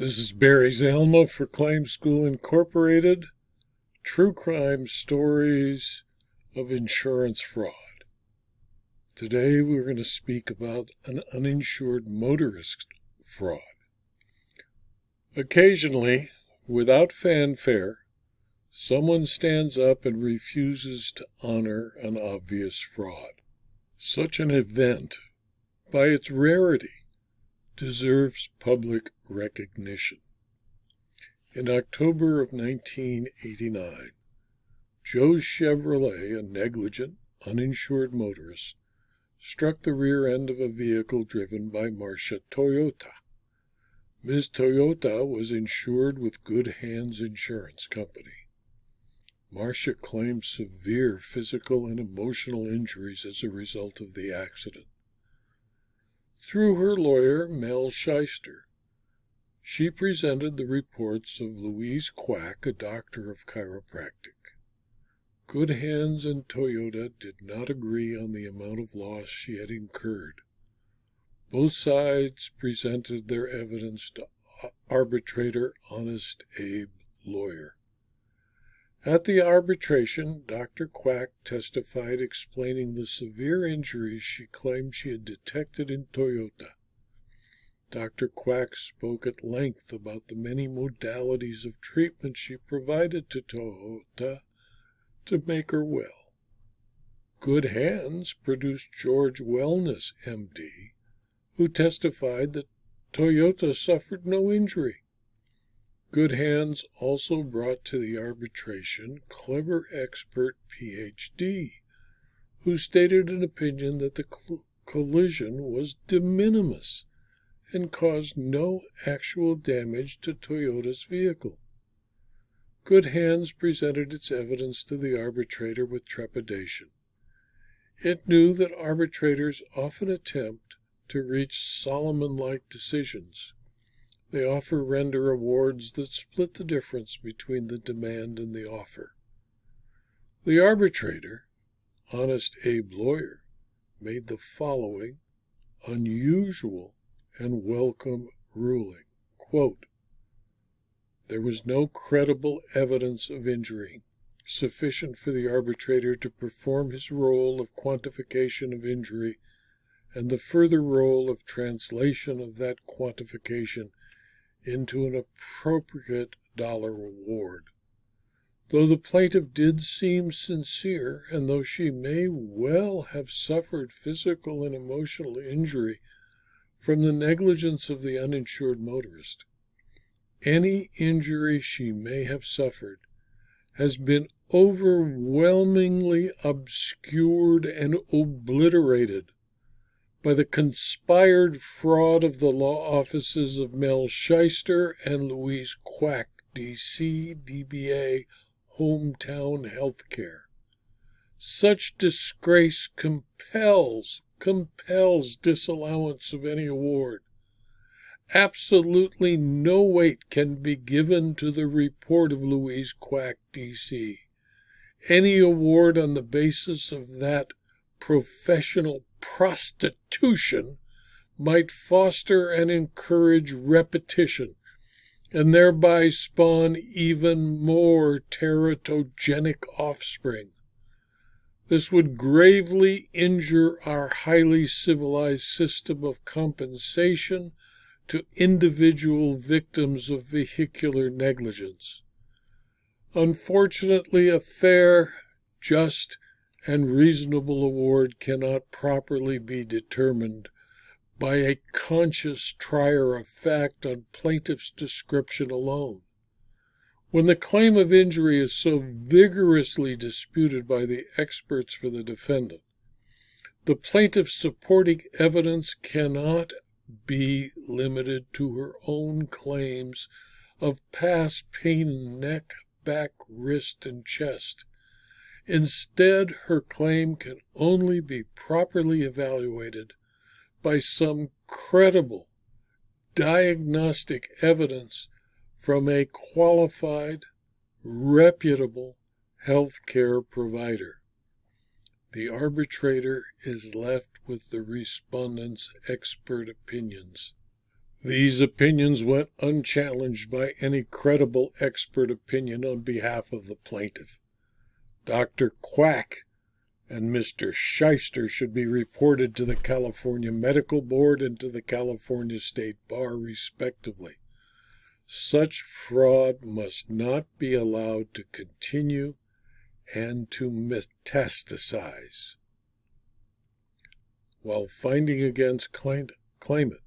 This is Barry Zalma for Claim School Incorporated. True crime stories of insurance fraud. Today we're going to speak about an uninsured motorist fraud. Occasionally, without fanfare, someone stands up and refuses to honor an obvious fraud. Such an event, by its rarity, deserves public recognition. In October of 1989, Joe Chevrolet, a negligent, uninsured motorist, struck the rear end of a vehicle driven by Marcia Toyota. Ms. Toyota was insured with Good Hands Insurance Company. Marcia claimed severe physical and emotional injuries as a result of the accident. Through her lawyer, Mel Shyster, she presented the reports of Louise Quack, a doctor of chiropractic. Good Hands and Toyota did not agree on the amount of loss she had incurred. Both sides presented their evidence to arbitrator Honest Abe Lawyer. At the arbitration, Dr. Quack testified explaining the severe injuries she claimed she had detected in Toyota. Dr. Quack spoke at length about the many modalities of treatment she provided to Toyota to make her well. Good Hands produced George Wellness, MD, who testified that Toyota suffered no injury. Good Hands also brought to the arbitration clever expert PhD, who stated an opinion that the collision was de minimis and caused no actual damage to Toyota's vehicle. Good Hands presented its evidence to the arbitrator with trepidation. It knew that arbitrators often attempt to reach Solomon like decisions they offer render awards that split the difference between the demand and the offer. The arbitrator, honest Abe Lawyer, made the following unusual and welcome ruling. Quote, there was no credible evidence of injury sufficient for the arbitrator to perform his role of quantification of injury and the further role of translation of that quantification into an appropriate dollar reward. Though the plaintiff did seem sincere, and though she may well have suffered physical and emotional injury from the negligence of the uninsured motorist, any injury she may have suffered has been overwhelmingly obscured and obliterated by the conspired fraud of the law offices of Mel Shyster and Louise Quack, D.C., DBA, Hometown Healthcare. Such disgrace compels, compels disallowance of any award. Absolutely no weight can be given to the report of Louise Quack, D.C. Any award on the basis of that professional prostitution might foster and encourage repetition and thereby spawn even more teratogenic offspring. This would gravely injure our highly civilized system of compensation to individual victims of vehicular negligence. Unfortunately, a fair, just, and reasonable award cannot properly be determined by a conscious trier of fact on plaintiff's description alone. When the claim of injury is so vigorously disputed by the experts for the defendant, the plaintiff's supporting evidence cannot be limited to her own claims of past pain in neck, back, wrist, and chest Instead, her claim can only be properly evaluated by some credible diagnostic evidence from a qualified, reputable healthcare provider. The arbitrator is left with the respondent's expert opinions. These opinions went unchallenged by any credible expert opinion on behalf of the plaintiff. Dr. Quack and Mr. Shyster should be reported to the California Medical Board and to the California State Bar, respectively. Such fraud must not be allowed to continue and to metastasize. While finding against claimant,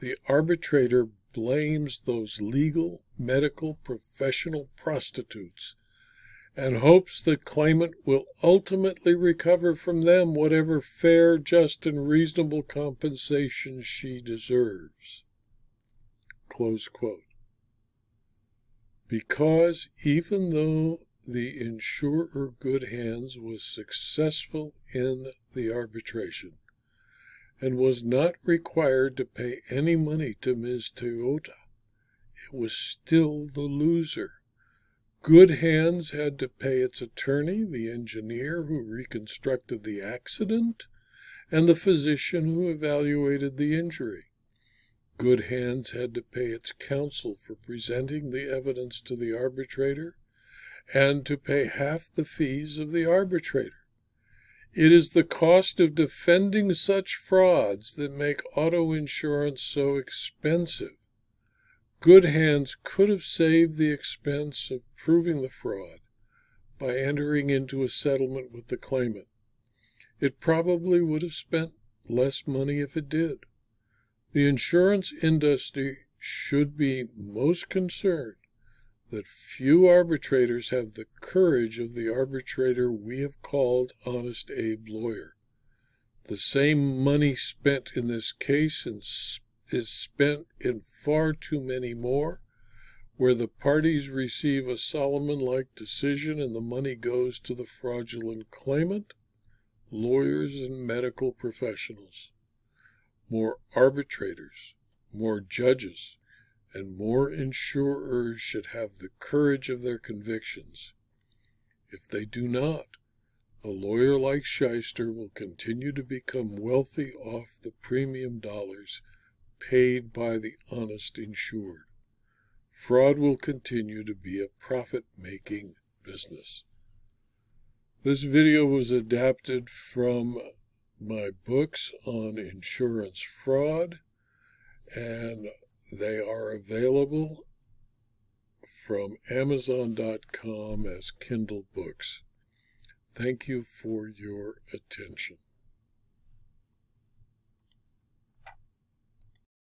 the arbitrator blames those legal, medical, professional prostitutes and hopes the claimant will ultimately recover from them whatever fair, just, and reasonable compensation she deserves. Because even though the insurer Good Hands was successful in the arbitration and was not required to pay any money to Ms. Toyota, it was still the loser. Good Hands had to pay its attorney, the engineer who reconstructed the accident, and the physician who evaluated the injury. Good Hands had to pay its counsel for presenting the evidence to the arbitrator and to pay half the fees of the arbitrator. It is the cost of defending such frauds that make auto insurance so expensive. Good Hands could have saved the expense of proving the fraud by entering into a settlement with the claimant. It probably would have spent less money if it did. The insurance industry should be most concerned that few arbitrators have the courage of the arbitrator we have called Honest Abe Lawyer. The same money spent in this case is spent in far too many more, where the parties receive a Solomon like decision and the money goes to the fraudulent claimant, lawyers, and medical professionals more arbitrators, more judges, and more insurers should have the courage of their convictions. If they do not, a lawyer like Shyster will continue to become wealthy off the premium dollars paid by the honest insured. Fraud will continue to be a profit making business. This video was adapted from my books on insurance fraud, and they are available from Amazon.com as Kindle books. Thank you for your attention.